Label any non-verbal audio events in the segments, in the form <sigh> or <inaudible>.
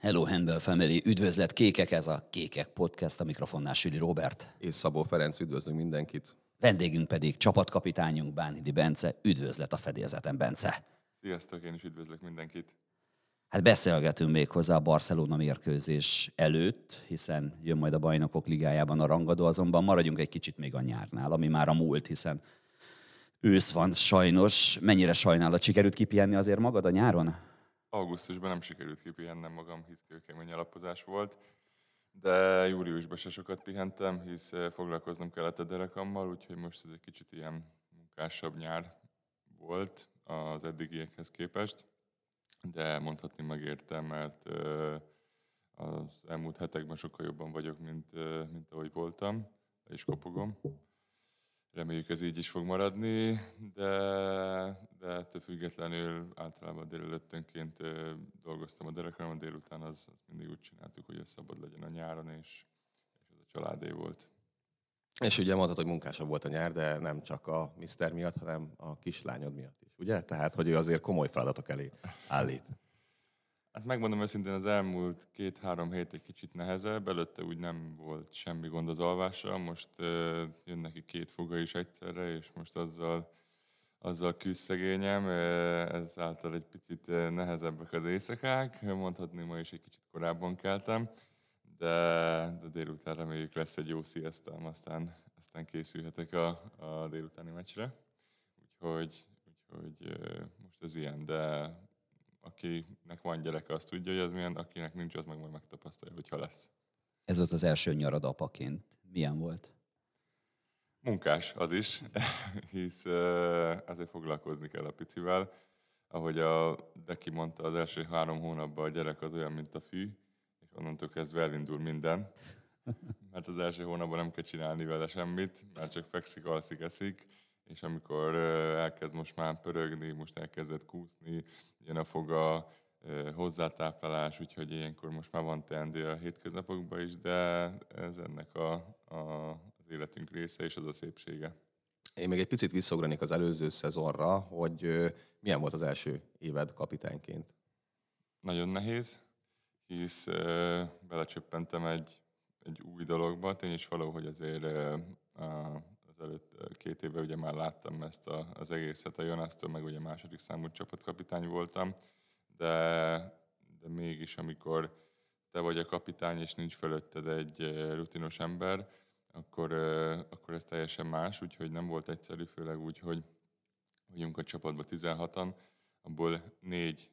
Hello Handball Family, üdvözlet kékek, ez a Kékek Podcast, a mikrofonnál Süli Robert. És Szabó Ferenc, üdvözlünk mindenkit. Vendégünk pedig csapatkapitányunk Bánhidi Bence, üdvözlet a fedélzeten Bence. Sziasztok, én is üdvözlök mindenkit. Hát beszélgetünk még hozzá a Barcelona mérkőzés előtt, hiszen jön majd a bajnokok ligájában a rangadó, azonban maradjunk egy kicsit még a nyárnál, ami már a múlt, hiszen ősz van sajnos. Mennyire sajnálat, sikerült kipihenni azért magad a nyáron? Augusztusban nem sikerült kipihennem magam, hisz kőkemény alapozás volt, de júliusban se sokat pihentem, hisz eh, foglalkoznom kellett a derekammal, úgyhogy most ez egy kicsit ilyen munkásabb nyár volt az eddigiekhez képest, de mondhatni megértem, mert eh, az elmúlt hetekben sokkal jobban vagyok, mint, eh, mint ahogy voltam, és kopogom. Reméljük ez így is fog maradni, de, de ettől függetlenül általában délelőttönként dolgoztam a derekam, a délután az, az mindig úgy csináltuk, hogy ez szabad legyen a nyáron, és, és ez a családé volt. És ugye mondtad, hogy munkásabb volt a nyár, de nem csak a Mister miatt, hanem a kislányod miatt is, ugye? Tehát, hogy ő azért komoly feladatok elé állít. Hát megmondom őszintén, az elmúlt két-három hét egy kicsit nehezebb, előtte úgy nem volt semmi gond az alvással, most uh, jön neki két foga is egyszerre, és most azzal, azzal küzd szegényem, ezáltal egy picit nehezebbek az éjszakák, mondhatni ma is egy kicsit korábban keltem, de, de délután reméljük lesz egy jó sziasztam, aztán, aztán készülhetek a, a délutáni meccsre, úgyhogy, úgyhogy most ez ilyen, de akinek van gyereke, azt tudja, hogy ez milyen, akinek nincs, az meg majd megtapasztalja, hogyha lesz. Ez volt az első nyarad apaként. Milyen volt? Munkás az is, <laughs> hisz azért foglalkozni kell a picivel. Ahogy a Deki mondta, az első három hónapban a gyerek az olyan, mint a fű, és onnantól kezdve elindul minden. <laughs> Mert az első hónapban nem kell csinálni vele semmit, mert csak fekszik, alszik, eszik, és amikor elkezd most már pörögni, most elkezdett kúszni, jön a foga, hozzátáplálás, úgyhogy ilyenkor most már van teendő a hétköznapokban is, de ez ennek a, a, az életünk része, és az a szépsége. Én még egy picit visszaugranék az előző szezonra, hogy milyen volt az első éved kapitányként? Nagyon nehéz, hisz belecsöppentem egy, egy új dologba, tény is valahogy azért ezelőtt két éve ugye már láttam ezt a, az egészet a Jonasztól, meg ugye második számú csapatkapitány voltam, de, de mégis amikor te vagy a kapitány, és nincs fölötted egy rutinos ember, akkor, akkor ez teljesen más, úgyhogy nem volt egyszerű, főleg úgy, hogy vagyunk a csapatban 16-an, abból négy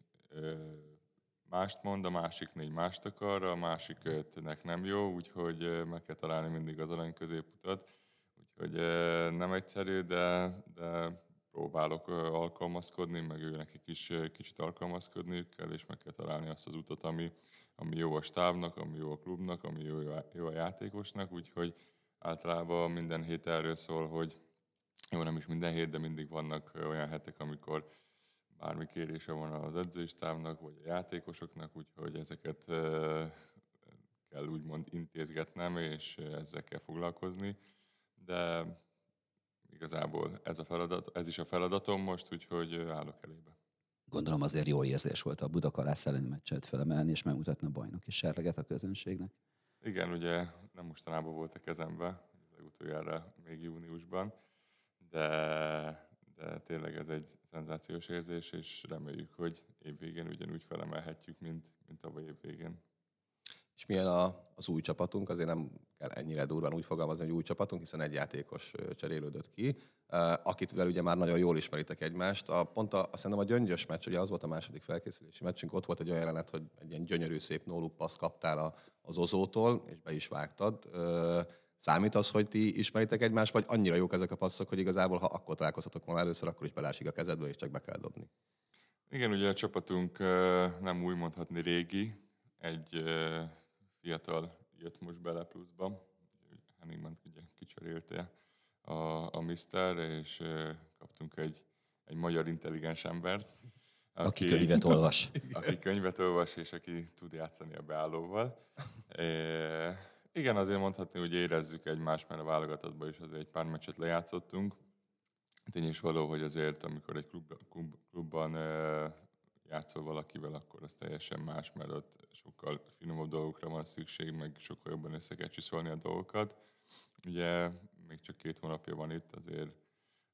mást mond, a másik négy mást akar, a másik ötnek nem jó, úgyhogy meg kell találni mindig az arany középutat hogy nem egyszerű, de, de próbálok alkalmazkodni, meg ő nekik is kicsit alkalmazkodni kell, és meg kell találni azt az utat, ami, ami jó a stábnak, ami jó a klubnak, ami jó, jó a játékosnak, úgyhogy általában minden hét erről szól, hogy jó, nem is minden hét, de mindig vannak olyan hetek, amikor bármi kérése van az edzőstávnak, vagy a játékosoknak, úgyhogy ezeket kell úgymond intézgetnem, és ezzel kell foglalkozni de igazából ez, a feladat, ez is a feladatom most, úgyhogy állok elébe. Gondolom azért jó érzés volt a Budakalász elleni meccset felemelni, és megmutatni a bajnoki serleget a közönségnek. Igen, ugye nem mostanában volt a kezembe, legutoljára még júniusban, de, de tényleg ez egy szenzációs érzés, és reméljük, hogy évvégén ugyanúgy felemelhetjük, mint, mint tavaly évvégén. És milyen a, az új csapatunk, azért nem kell ennyire durván úgy fogalmazni, hogy új csapatunk, hiszen egy játékos cserélődött ki, akit vel ugye már nagyon jól ismeritek egymást. A, pont a, a, szerintem a gyöngyös meccs, ugye az volt a második felkészülési meccsünk, ott volt egy olyan jelenet, hogy egy ilyen gyönyörű szép no paszt kaptál az ozótól, és be is vágtad. Számít az, hogy ti ismeritek egymást, vagy annyira jók ezek a passzok, hogy igazából, ha akkor találkozhatok volna először, akkor is belásik a kezedbe, és csak be kell dobni? Igen, ugye a csapatunk nem új mondhatni régi, egy fiatal jött most bele pluszba. Henningman ugye kicserélte a, a Mister, és kaptunk egy, egy magyar intelligens embert. Aki, aki könyvet olvas. <laughs> Aki könyvet olvas, és aki tud játszani a beállóval. É, igen, azért mondhatni, hogy érezzük egymást, mert a válogatottban is azért egy pár meccset lejátszottunk. Tény is való, hogy azért, amikor egy klub, klub, klubban játszol valakivel, akkor az teljesen más, mert ott sokkal finomabb dolgokra van szükség, meg sokkal jobban össze kell csiszolni a dolgokat. Ugye még csak két hónapja van itt, azért,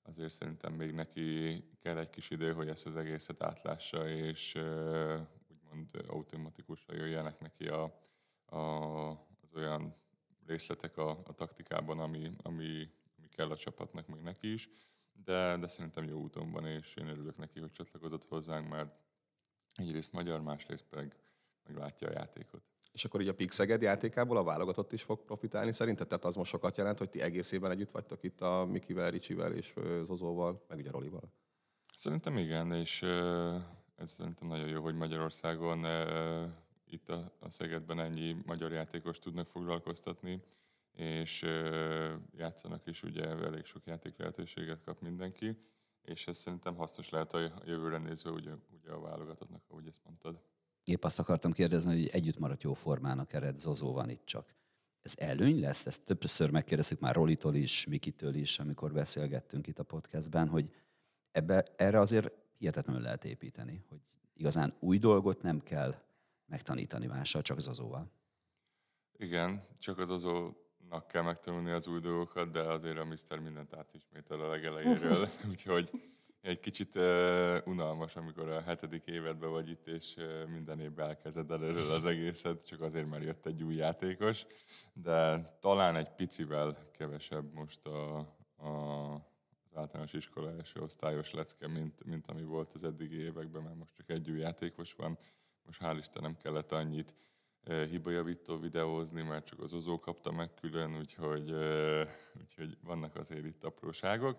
azért szerintem még neki kell egy kis idő, hogy ezt az egészet átlássa, és úgymond automatikusan jöjjenek neki a, a, az olyan részletek a, a taktikában, ami, ami, ami kell a csapatnak, meg neki is. De, de szerintem jó úton van, és én örülök neki, hogy csatlakozott hozzánk, mert egyrészt magyar, másrészt pedig meglátja a játékot. És akkor így a Pixeged játékából a válogatott is fog profitálni szerinted? Tehát az most sokat jelent, hogy ti egész évben együtt vagytok itt a Mikivel, Ricsivel és Zozóval, meg ugye Rolival? Szerintem igen, és ez szerintem nagyon jó, hogy Magyarországon itt a, a Szegedben ennyi magyar játékos tudnak foglalkoztatni, és játszanak is, ugye elég sok játék lehetőséget kap mindenki, és ez szerintem hasznos lehet a jövőre nézve ugye, ugye a válogatottnak, ahogy ezt mondtad. Épp azt akartam kérdezni, hogy együtt maradt jó formának ered, Zozó van itt csak. Ez előny lesz? Ezt többször megkérdeztük már Rolitól is, Mikitől is, amikor beszélgettünk itt a podcastben, hogy ebbe, erre azért hihetetlenül lehet építeni, hogy igazán új dolgot nem kell megtanítani mással, csak Zozóval. Igen, csak az Zozónak kell megtanulni az új dolgokat, de azért a Mr. mindent átismétel a legelejéről, <laughs> <laughs> úgyhogy egy kicsit uh, unalmas, amikor a hetedik évedben vagy itt, és uh, minden évben elkezded előről az egészet, csak azért, mert jött egy új játékos, de talán egy picivel kevesebb most a, a, az általános iskola első osztályos lecke, mint, mint ami volt az eddigi években, mert most csak egy új játékos van, most hál' Istenem kellett annyit hibajavító videózni, mert csak az Ozó kapta meg külön, úgyhogy, úgyhogy vannak azért itt apróságok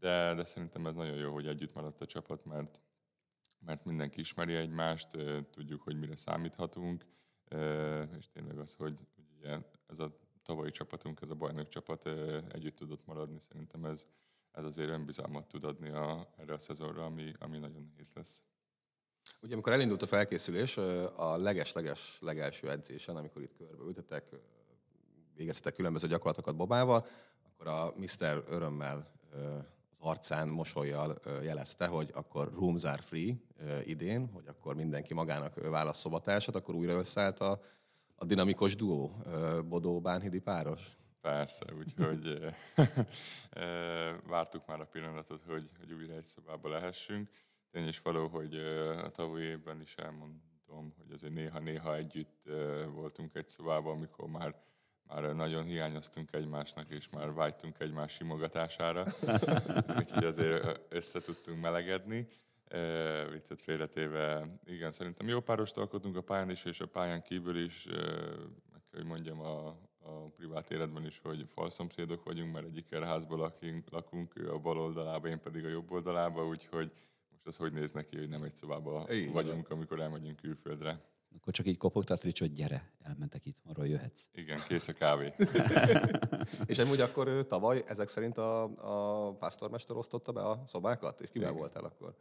de, de szerintem ez nagyon jó, hogy együtt maradt a csapat, mert, mert mindenki ismeri egymást, tudjuk, hogy mire számíthatunk, és tényleg az, hogy ugye ez a tavalyi csapatunk, ez a bajnok csapat együtt tudott maradni, szerintem ez, ez azért önbizalmat tud adni a, erre a szezonra, ami, ami nagyon nehéz lesz. Ugye amikor elindult a felkészülés, a leges-leges legelső edzésen, amikor itt körbeültetek, végeztetek különböző gyakorlatokat Bobával, akkor a Mr. örömmel arcán mosolyjal jelezte, hogy akkor rooms are free idén, hogy akkor mindenki magának válasz szobatársat, akkor újra összeállt a, a dinamikus duó, Bodó Bánhidi páros. Persze, úgyhogy <laughs> vártuk már a pillanatot, hogy, hogy újra egy szobába lehessünk. Tény is való, hogy a tavalyi évben is elmondom, hogy azért néha-néha együtt voltunk egy szobában, amikor már már nagyon hiányoztunk egymásnak, és már vágytunk egymás simogatására, <laughs> úgyhogy azért össze tudtunk melegedni. Viccet félretéve, igen, szerintem jó párost alkotunk a pályán is, és a pályán kívül is, meg kell, hogy mondjam, a, a privát életben is, hogy falszomszédok vagyunk, mert egyik házból lakunk, lakunk, ő a bal oldalába, én pedig a jobb oldalába, úgyhogy most az hogy néz neki, hogy nem egy szobában vagyunk, amikor elmegyünk külföldre. Akkor csak így kopogtat Rics, hogy gyere, elmentek itt, arról jöhetsz. Igen, kész a kávé. és amúgy akkor tavaly ezek szerint a, a pásztormester osztotta be a szobákat? És kivel Igen. voltál akkor?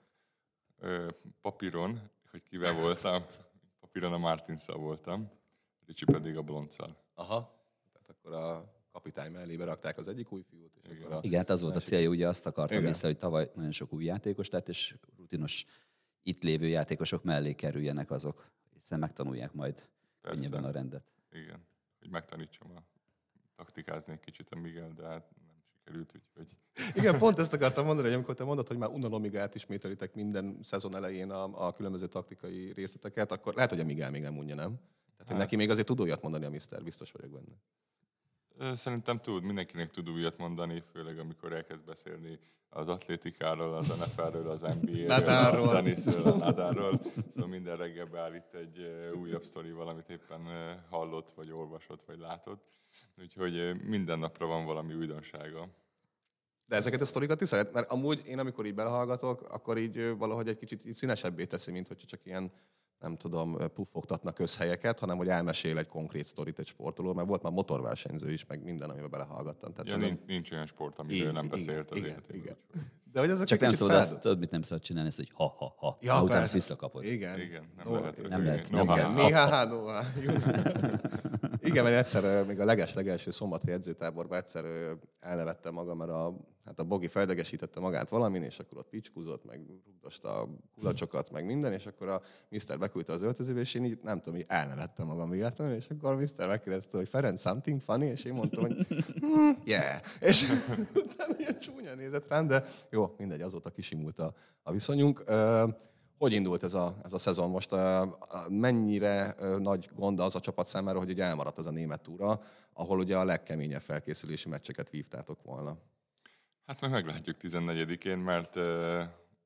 Ö, papíron, hogy kivel voltam. Papíron a Martinszal voltam, Ricsi pedig a Blonccal. Aha, tehát akkor a kapitány mellébe rakták az egyik új fiút. És Igen. Akkor a Igen, hát az volt a célja, ugye azt akartam vissza, hogy tavaly nagyon sok új játékos lett, és rutinos itt lévő játékosok mellé kerüljenek azok, hiszen megtanulják majd könnyebben a rendet. Igen, hogy megtanítsam a taktikázni egy kicsit a Miguel, de hát nem sikerült, úgyhogy... Igen, <laughs> pont ezt akartam mondani, hogy amikor te mondod, hogy már unalomig átismételitek minden szezon elején a, a különböző taktikai részleteket, akkor lehet, hogy a Miguel még nem mondja, nem? Tehát, hát. neki még azért tud olyat mondani a Mister, biztos vagyok benne. Szerintem tud, mindenkinek tud újat mondani, főleg amikor elkezd beszélni az atlétikáról, az NFL-ről, az NBA-ről, a teniszről, a Nadáról. Szóval minden reggel beállít egy újabb sztori, valamit éppen hallott, vagy olvasott, vagy látott. Úgyhogy minden napra van valami újdonsága. De ezeket a sztorikat is szeret? Mert amúgy én, amikor így belehallgatok, akkor így valahogy egy kicsit így színesebbé teszi, mint hogy csak ilyen nem tudom, puffogtatnak közhelyeket, hanem hogy elmesél egy konkrét sztorit egy sportoló, mert volt már motorversenyző is, meg minden, amiben belehallgattam. Tehát ja, nincs, nincs olyan sport, amiről nem beszélt az igen, igen. De hogy Csak nem szabad azt, tudod, mit nem szabad csinálni, ezt, hogy ha-ha-ha, ja, ha utána ezt visszakapod. Igen. Igen, nem no, lehet. Nem lehet. No, nem igen, mi ha, ha, no, Igen, mert egyszer, még a leges-legelső szombati edzőtáborban egyszer elnevettem magam, mert a, hát a Bogi feldegesítette magát valamin, és akkor ott picskúzott, meg rugdosta a kulacsokat, meg minden, és akkor a Mr. beküldte az öltözőbe, és én így nem tudom, hogy elnevettem magam véletlenül, és akkor a Mr. megkérdezte, hogy Ferenc, something funny, és én mondtam, hogy hmm, yeah. És <laughs> utána ilyen csúnya nézett rám, de jó, mindegy, azóta kisimult a, a viszonyunk. Hogy indult ez a, ez a szezon most? Mennyire nagy gond az a csapat számára, hogy ugye elmaradt az a német túra, ahol ugye a legkeményebb felkészülési meccseket vívtátok volna? Hát meg meglátjuk 14-én, mert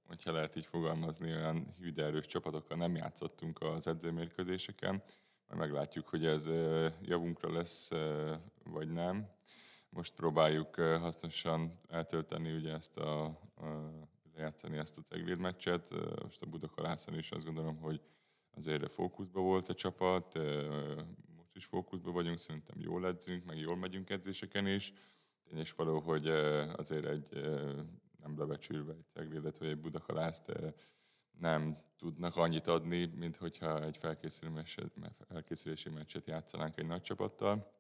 hogyha lehet így fogalmazni, olyan hűderős csapatokkal nem játszottunk az edzőmérkőzéseken, majd meglátjuk, hogy ez javunkra lesz, vagy nem. Most próbáljuk hasznosan eltölteni ugye ezt a, a lejátszani ezt a Cegléd meccset. Most a Budakalászon is azt gondolom, hogy azért fókuszban volt a csapat, most is fókuszban vagyunk, szerintem jól edzünk, meg jól megyünk edzéseken is. Tényes való, hogy azért egy nem bebecsülve egy Ceglédet vagy egy Budakalászt nem tudnak annyit adni, mint hogyha egy felkészülési meccset játszanánk egy nagy csapattal,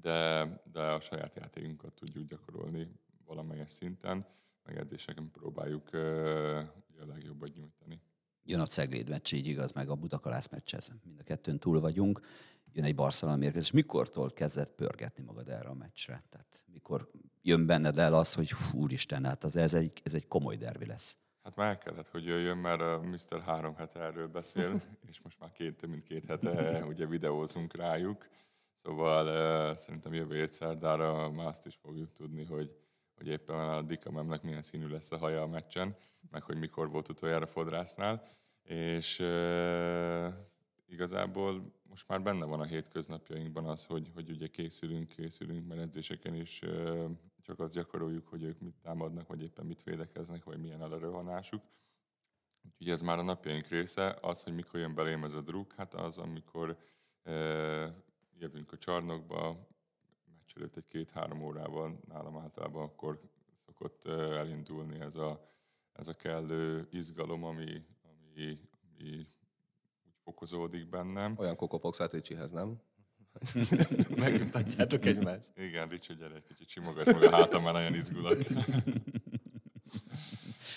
de, de a saját játékunkat tudjuk gyakorolni valamelyes szinten meg edzéseken próbáljuk a legjobbat nyújtani. Jön a Cegléd meccs, így igaz, meg a Budakalász meccs, ez mind a kettőn túl vagyunk. Jön egy Barcelona mérkőzés. Mikortól kezdett pörgetni magad erre a meccsre? Tehát mikor jön benned el az, hogy úristen, hát az, ez, egy, ez egy komoly derbi lesz? Hát már kellett, hogy jöjjön, mert a Mr. három hete erről beszél, <laughs> és most már két, több mint két hete ugye videózunk rájuk. Szóval uh, szerintem jövő hét szerdára már azt is fogjuk tudni, hogy hogy éppen a Dikamemnek milyen színű lesz a haja a meccsen, meg hogy mikor volt utoljára fodrásznál, és igazából most már benne van a hétköznapjainkban az, hogy, hogy ugye készülünk, készülünk, mert edzéseken is csak azt gyakoroljuk, hogy ők mit támadnak, vagy éppen mit védekeznek, vagy milyen a rohanásuk. Úgyhogy ez már a napjaink része. Az, hogy mikor jön belém ez a druk, hát az, amikor e, jövünk a csarnokba, meccs előtt egy két-három órával nálam általában akkor szokott elindulni ez a, ez a kellő izgalom, ami, ami, ami fokozódik bennem. Olyan kokopogsz Ricsihez, nem? <laughs> Megmutatjátok egymást. Igen, Ricsi, gyere egy kicsit simogass meg a hátam, mert nagyon izgulok. <laughs>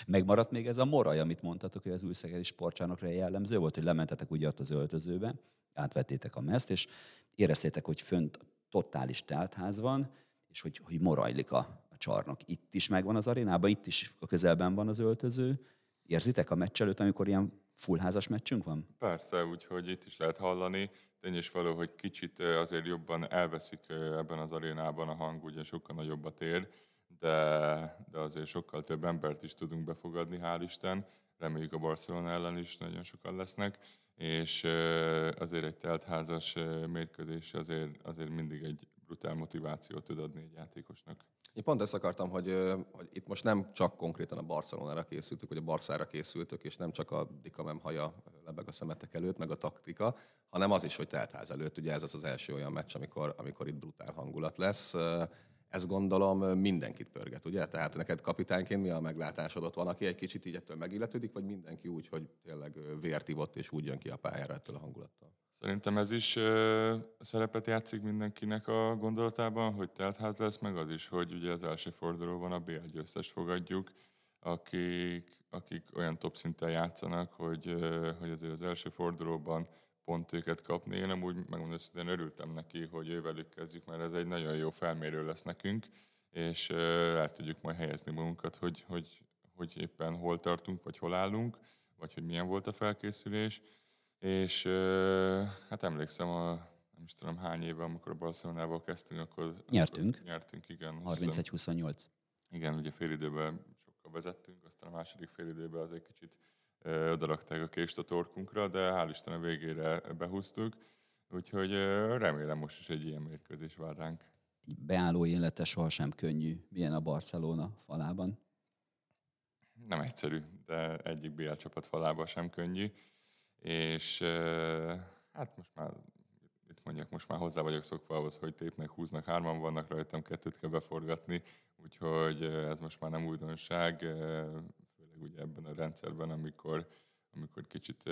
Megmaradt még ez a moraj, amit mondtatok, hogy az új szegedi sportcsarnokra jellemző volt, hogy lementetek ugye ott az öltözőbe, átvettétek a meszt, és éreztétek, hogy fönt totális teltház van, és hogy, hogy morajlik a, a csarnok. Itt is megvan az arénában, itt is a közelben van az öltöző. Érzitek a meccs előtt, amikor ilyen fullházas meccsünk van? Persze, úgyhogy itt is lehet hallani. Tény is való, hogy kicsit azért jobban elveszik ebben az arénában a hang, ugye sokkal nagyobb a tér, de, de azért sokkal több embert is tudunk befogadni, hál' Isten. Reméljük a Barcelona ellen is nagyon sokan lesznek és azért egy teltházas mérkőzés azért, azért mindig egy brutál motivációt tud adni egy játékosnak. Én pont ezt akartam, hogy, hogy itt most nem csak konkrétan a Barcelonára készültük, vagy a Barszára készültök, és nem csak a Dikamem haja lebeg a szemetek előtt, meg a taktika, hanem az is, hogy teltház előtt. Ugye ez az az első olyan meccs, amikor, amikor itt brutál hangulat lesz ez gondolom mindenkit pörget, ugye? Tehát neked kapitányként mi a meglátásod ott van, aki egy kicsit így ettől megilletődik, vagy mindenki úgy, hogy tényleg vért ivott, és úgy jön ki a pályára ettől a hangulattól? Szerintem ez is ö, szerepet játszik mindenkinek a gondolatában, hogy teltház lesz, meg az is, hogy ugye az első fordulóban a BL győztes fogadjuk, akik, akik olyan top szinten játszanak, hogy, ö, hogy azért az első fordulóban pont őket kapni. Én amúgy megmondom őszintén örültem neki, hogy ővelük kezdjük, mert ez egy nagyon jó felmérő lesz nekünk, és el tudjuk majd helyezni magunkat, hogy, hogy, hogy éppen hol tartunk, vagy hol állunk, vagy hogy milyen volt a felkészülés. És hát emlékszem, a, nem is tudom hány éve, amikor a Barcelonával kezdtünk, akkor... Nyertünk. Akkor nyertünk, igen. 31-28. Igen, ugye fél időben sokkal vezettünk, aztán a második fél időben az egy kicsit odarakták a kést a torkunkra, de hál' Isten a végére behúztuk. Úgyhogy remélem most is egy ilyen mérkőzés vár ránk. Egy beálló élete sohasem könnyű. Milyen a Barcelona falában? Nem egyszerű, de egyik BL csapat falában sem könnyű. És hát most már itt mondjak, most már hozzá vagyok szokva ahhoz, hogy tépnek, húznak, hárman vannak rajtam, kettőt kell beforgatni, úgyhogy ez most már nem újdonság, ugye ebben a rendszerben, amikor, amikor kicsit,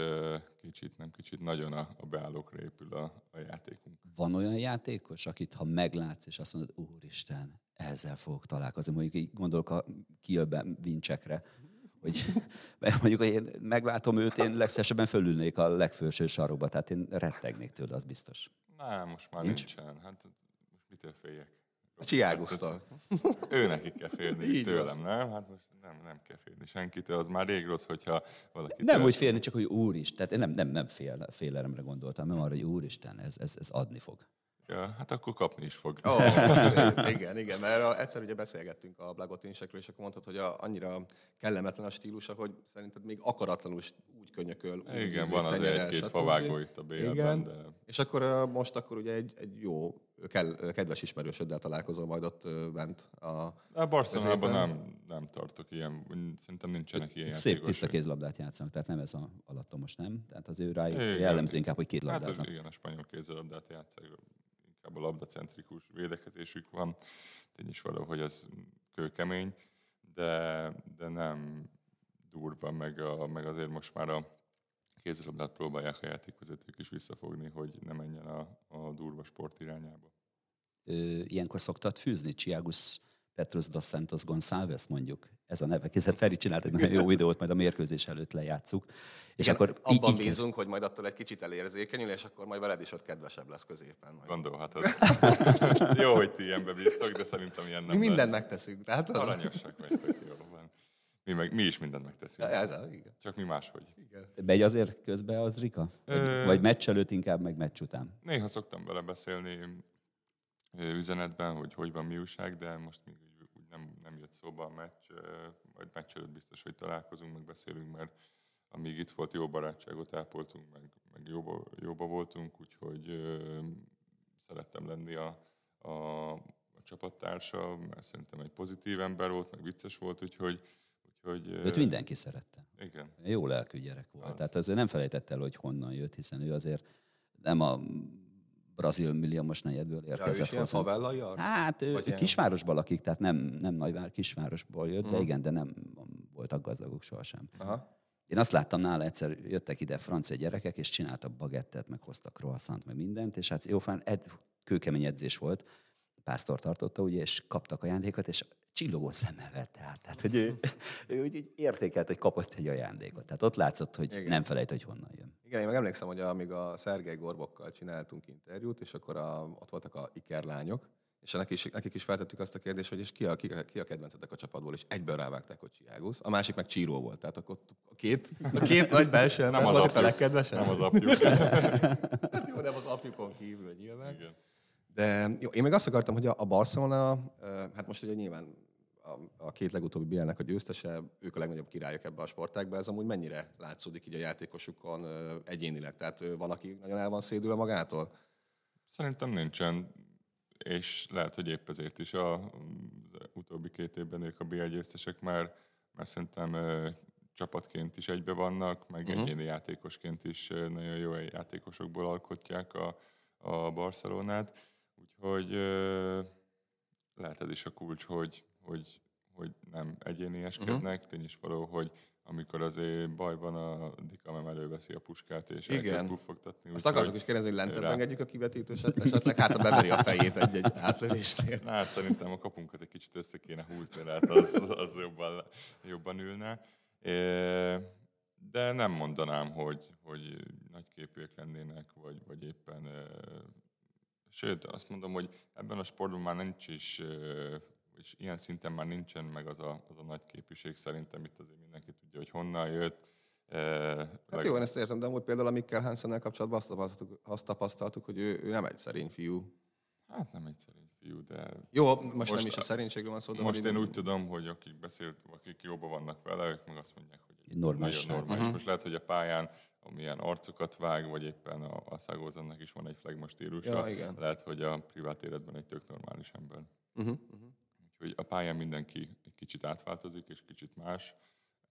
kicsit, nem kicsit, nagyon a, a beállókra épül a, a játékunk. Van olyan játékos, akit ha meglátsz, és azt mondod, úristen, ezzel fogok találkozni. Mondjuk így gondolok a Kielbe vincsekre, hogy <laughs> mondjuk, hogy én meglátom őt, én legszívesebben fölülnék a legfőső sarokba, tehát én rettegnék tőle, az biztos. Nem, most már Nincs? nincsen. Hát most mitől féljek? A Csiágusztal. Ő neki kell félni Így tőlem, van. nem? Hát most nem, nem kell félni senkitől, az már rég rossz, hogyha valaki... Nem, hogy félni, csak hogy úristen, tehát én nem, nem, nem fél, félelemre gondoltam, nem arra, hogy úristen, ez, ez, ez adni fog. Ja, hát akkor kapni is fog. Oh, <laughs> igen, igen, mert egyszer ugye beszélgettünk a blagotinsekről, és akkor mondtad, hogy a, annyira kellemetlen a stílusa, hogy szerinted még akaratlanul úgy könyököl. Úgy igen, van az egy-két favágó itt a BL-ben, de... És akkor most akkor ugye egy, egy jó, kell, kedves ismerősöddel találkozol majd ott bent a... A Barcelonában nem, nem tartok ilyen, szerintem nincsenek ilyen Szép játékos, tiszta kézlabdát játszanak, tehát nem ez a alattomos, nem? Tehát az ő rá jellemző inkább, hogy két labdáznak. Hát az, igen, a spanyol kézlabdát játszik inkább a labdacentrikus védekezésük van. Tény is valahogy az kőkemény, de, de nem durva, meg, a, meg azért most már a kézilabdát próbálják a játékvezetők is visszafogni, hogy ne menjen a, a durva sport irányába. Ö, ilyenkor szoktad fűzni Csiágus Petrus dos Santos Gonçalves mondjuk. Ez a neve. Kézzel Feri csinált egy nagyon jó videót, majd a mérkőzés előtt lejátszuk. És Igen, akkor abban így, bízunk, így... hogy majd attól egy kicsit elérzékenyül, és akkor majd veled is ott kedvesebb lesz középen. Majd. Gondolhatod. jó, hogy ti ilyenbe bíztok, de szerintem ilyen nem Mi mindent lesz. megteszünk. Tehát az... Aranyosak vagytok, jó van. Mi, meg, mi is mindent megteszünk. Ja, ez a, igen. Csak mi máshogy. Igen. Megy azért közbe az Rika? Vagy, Ö... vagy meccs előtt inkább, meg meccs után? Néha szoktam vele beszélni üzenetben, hogy hogy van mi újság, de most még nem, nem jött szóba a meccs. Majd meccs előtt biztos, hogy találkozunk, meg beszélünk, mert amíg itt volt, jó barátságot ápoltunk, meg, meg jóba, jóba voltunk, úgyhogy ö, szerettem lenni a, a, a csapattársa, mert szerintem egy pozitív ember volt, meg vicces volt, úgyhogy Úgyhogy, Őt mindenki szerette. Igen. Jó lelkű gyerek volt. Az. Tehát azért nem felejtett el, hogy honnan jött, hiszen ő azért nem a brazil milliómos negyedből érkezett ja, hozzá. Hát ő, ő kisvárosban lakik, tehát nem, nem nagyvár, kisvárosból jött, uh-huh. de mhm. igen, de nem voltak gazdagok sohasem. Aha. Én azt láttam nála, egyszer jöttek ide francia gyerekek, és csináltak bagettet, meg hoztak croissant, meg mindent, és hát jófán egy kőkemény edzés volt, pásztor tartotta, ugye, és kaptak ajándékot, és csillogó szemmel vette át. Tehát, hogy ő, ő úgy így értékelt, hogy kapott egy ajándékot. Tehát ott látszott, hogy Igen. nem felejt, hogy honnan jön. Igen, én meg emlékszem, hogy amíg a Szergei Gorbokkal csináltunk interjút, és akkor a, ott voltak a ikerlányok, és nekik is, nekik is feltettük azt a kérdést, hogy és ki a, ki, a, ki a kedvencetek a csapatból, és egyből rávágták, hogy Csiágusz. A másik meg Csíró volt. Tehát akkor a két, a két nagy belső ember volt a legkedvesebb. Nem az apjuk. hát jó, nem az apjukon kívül nyilván. Igen. De jó, én még azt akartam, hogy a, a Barcelona, hát most ugye nyilván a, a két legutóbbi bl a győztese, ők a legnagyobb királyok ebbe a sportágba, ez amúgy mennyire látszódik így a játékosukon egyénileg? Tehát van, aki nagyon el van szédülve magától? Szerintem nincsen, és lehet, hogy épp ezért is a, az utóbbi két évben ők a BL győztesek már, mert szerintem csapatként is egybe vannak, meg uh-huh. egyéni játékosként is nagyon jó játékosokból alkotják a, a Barcelonát. Úgyhogy lehet ez is a kulcs, hogy, hogy, hogy nem egyénieskednek. Uh-huh. Tény is való, hogy amikor azért baj van, a Dikamem előveszi a puskát, és Igen. elkezd buffogtatni. Azt akartuk is kérdezni, hogy lentebb rá... engedjük a kivetítőset, esetleg hát a beveri a fejét egy-egy átlövésnél. Na, szerintem a kapunkat egy kicsit össze kéne húzni, lehet az, az, az jobban, jobban ülne. De nem mondanám, hogy, hogy nagyképűek lennének, vagy, vagy éppen Sőt, azt mondom, hogy ebben a sportban már nincs is, és ilyen szinten már nincsen meg az a, az a nagy képűség szerintem itt azért mindenki tudja, hogy honnan jött. Hát leg... jó, én ezt értem, de amúgy például a Mikkel Hansennel kapcsolatban azt tapasztaltuk, azt tapasztaltuk, hogy ő, ő nem egy szerény fiú. Hát nem egy szerény fiú, de... Jó, most, most nem is a szerénységről van szó, de... Most én úgy tudom, hogy akik beszélt, akik jóban vannak vele, ők meg azt mondják, hogy normális. Nagyon normális. Uh-huh. Most lehet, hogy a pályán amilyen arcokat vág, vagy éppen a, a Szágózannak is van egy flagma stílusa. Ja, igen. Lehet, hogy a privát életben egy tök normális ember. Uh-huh, uh-huh. Úgyhogy a pályán mindenki egy kicsit átváltozik, és kicsit más.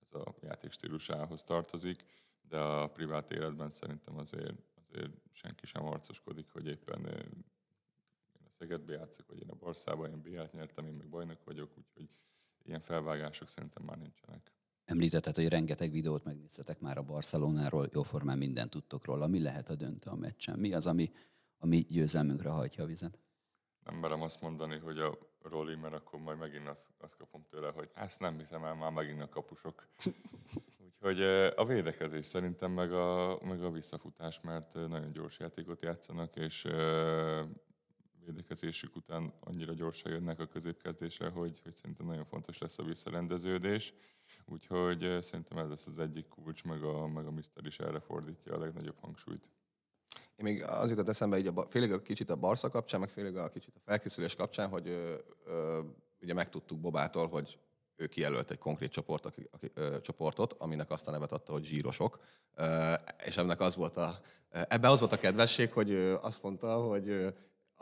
Ez a játék stílusához tartozik, de a privát életben szerintem azért, azért senki sem arcoskodik, hogy éppen én a Szegedbe játszok, vagy én a Barszában, én b nyertem, én meg bajnok vagyok, úgyhogy ilyen felvágások szerintem már nincsenek. Említetted, hogy rengeteg videót megnéztetek már a Barcelonáról, jóformán mindent tudtok róla. Mi lehet a döntő a meccsen? Mi az, ami, ami győzelmünkre hajtja a vizet? Nem merem azt mondani, hogy a Roli, mert akkor majd megint azt, azt kapom tőle, hogy ezt nem hiszem el, már megint a kapusok. <laughs> Úgyhogy a védekezés szerintem meg a, meg a visszafutás, mert nagyon gyors játékot játszanak, és védekezésük után annyira gyorsan jönnek a középkezdésre, hogy, hogy szerintem nagyon fontos lesz a visszarendeződés. Úgyhogy szerintem ez lesz az egyik kulcs, meg a, meg a Mister is erre fordítja a legnagyobb hangsúlyt. Én még az jutott eszembe, így a, félig a kicsit a Barca kapcsán, meg félig a kicsit a felkészülés kapcsán, hogy ö, ö, ugye megtudtuk Bobától, hogy ő kijelölt egy konkrét csoport, aki, aki, ö, csoportot, aminek azt a nevet adta, hogy zsírosok. Ö, és ennek az volt a, ebben az volt a kedvesség, hogy ö, azt mondta, hogy ö,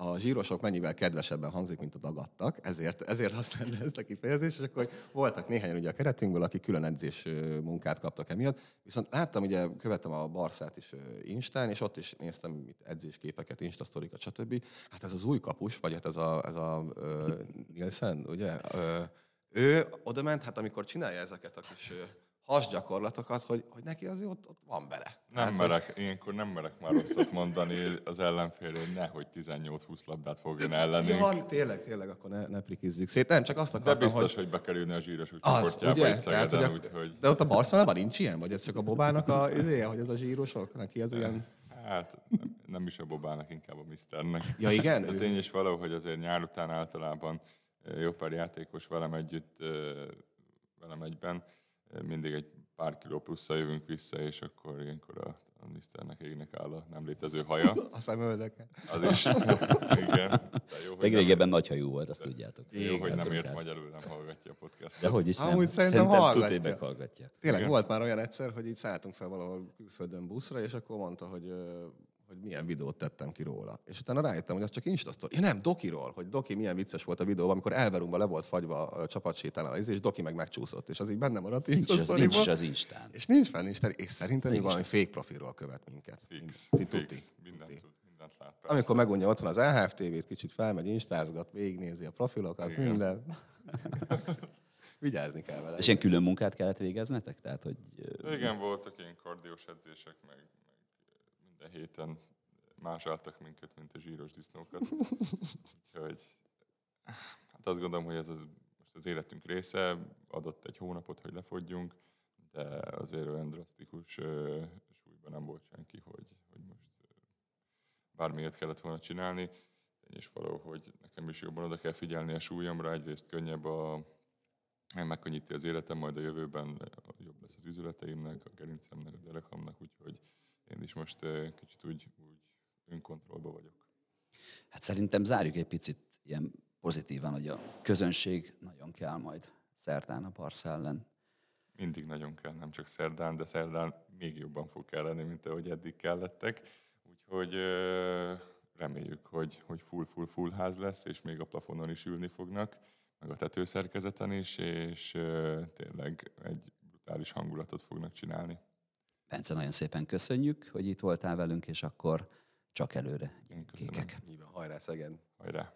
a zsírosok mennyivel kedvesebben hangzik, mint a dagadtak, ezért, ezért használta ezt a kifejezést, és akkor voltak néhányan ugye a keretünkből, akik külön edzés munkát kaptak emiatt. Viszont láttam, ugye követtem a Barszát is Instán, és ott is néztem mit edzésképeket, Instasztorikat, stb. Hát ez az új kapus, vagy hát ez a, ez a uh, Nielsen, ugye? Uh, ő oda ment, hát amikor csinálja ezeket a kis hasgyakorlatokat, hogy, hogy neki azért ott, ott van bele. Nem hát, merek, hogy... ilyenkor nem merek már rosszat mondani az ellenfélre, hogy nehogy 18-20 labdát fogjon ellenünk. Ja, tényleg, tényleg, akkor ne, ne prikizzük szét. Nem, csak azt akartam, De biztos, hogy, hogy bekerülne a zsíros csoportjába egy Tehát, hogy a, úgy, De ott a Barcelonában nincs ilyen? Vagy ez csak a Bobának a izéje, hogy ez a zsírosok? Neki ez ilyen... Hát nem, nem is a Bobának, inkább a Misternek. Ja, igen? De tény is való, hogy azért nyár után általában jó pár játékos velem együtt, velem egyben mindig egy pár kiló plusszal jövünk vissza, és akkor ilyenkor a, a Misternek égnek áll a nem létező haja. <laughs> a szemöldeke. Az is. <laughs> Igen. jó, Még régebben nagy hajú volt, azt tudjátok. Jó, hogy nem ért magyarul, nem hallgatja a podcast. De hogy is nem. Amúgy szerintem, szerintem hallgatja. hallgatja. Tényleg Igen. volt már olyan egyszer, hogy így szálltunk fel valahol külföldön buszra, és akkor mondta, hogy hogy milyen videót tettem ki róla. És utána rájöttem, hogy az csak Instastory. Ja nem, Dokiról, hogy Doki milyen vicces volt a videó, amikor Elverumba le volt fagyva a csapatsétánál, és Doki meg megcsúszott, és az így benne maradt nincs az, nincs az Instán. És nincs fenn Instán, és szerintem még valami fake profilról követ minket. Fix, Mind, fix. Mindent, tud, mindent lát. Persze. Amikor megunja otthon az EHF-TV-t, kicsit felmegy, instázgat, végignézi a profilokat, Igen. minden. <laughs> Vigyázni kell vele. És ilyen külön munkát kellett végeznetek? Tehát, hogy... Igen, voltak ilyen kardiós edzések, meg minden héten más álltak minket, mint a zsíros disznókat. Úgyhogy hát azt gondolom, hogy ez az, most az életünk része, adott egy hónapot, hogy lefogyjunk, de azért olyan drasztikus súlyban nem volt senki, hogy, hogy most uh, bármilyet kellett volna csinálni. És valahogy nekem is jobban oda kell figyelni a súlyomra, egyrészt könnyebb a, megkönnyíti az életem, majd a jövőben jobb lesz az üzleteimnek, a gerincemnek, a derekamnak, úgyhogy én is most kicsit úgy, úgy önkontrollban vagyok. Hát szerintem zárjuk egy picit ilyen pozitívan, hogy a közönség nagyon kell majd szerdán a Barca ellen. Mindig nagyon kell, nem csak szerdán, de szerdán még jobban fog kelleni, mint ahogy eddig kellettek. Úgyhogy reméljük, hogy, hogy full, full, full ház lesz, és még a plafonon is ülni fognak, meg a tetőszerkezeten is, és tényleg egy brutális hangulatot fognak csinálni. Bence, nagyon szépen köszönjük, hogy itt voltál velünk, és akkor csak előre. Köszönöm. Kékek. Hajrá, Szegen. Hajrá.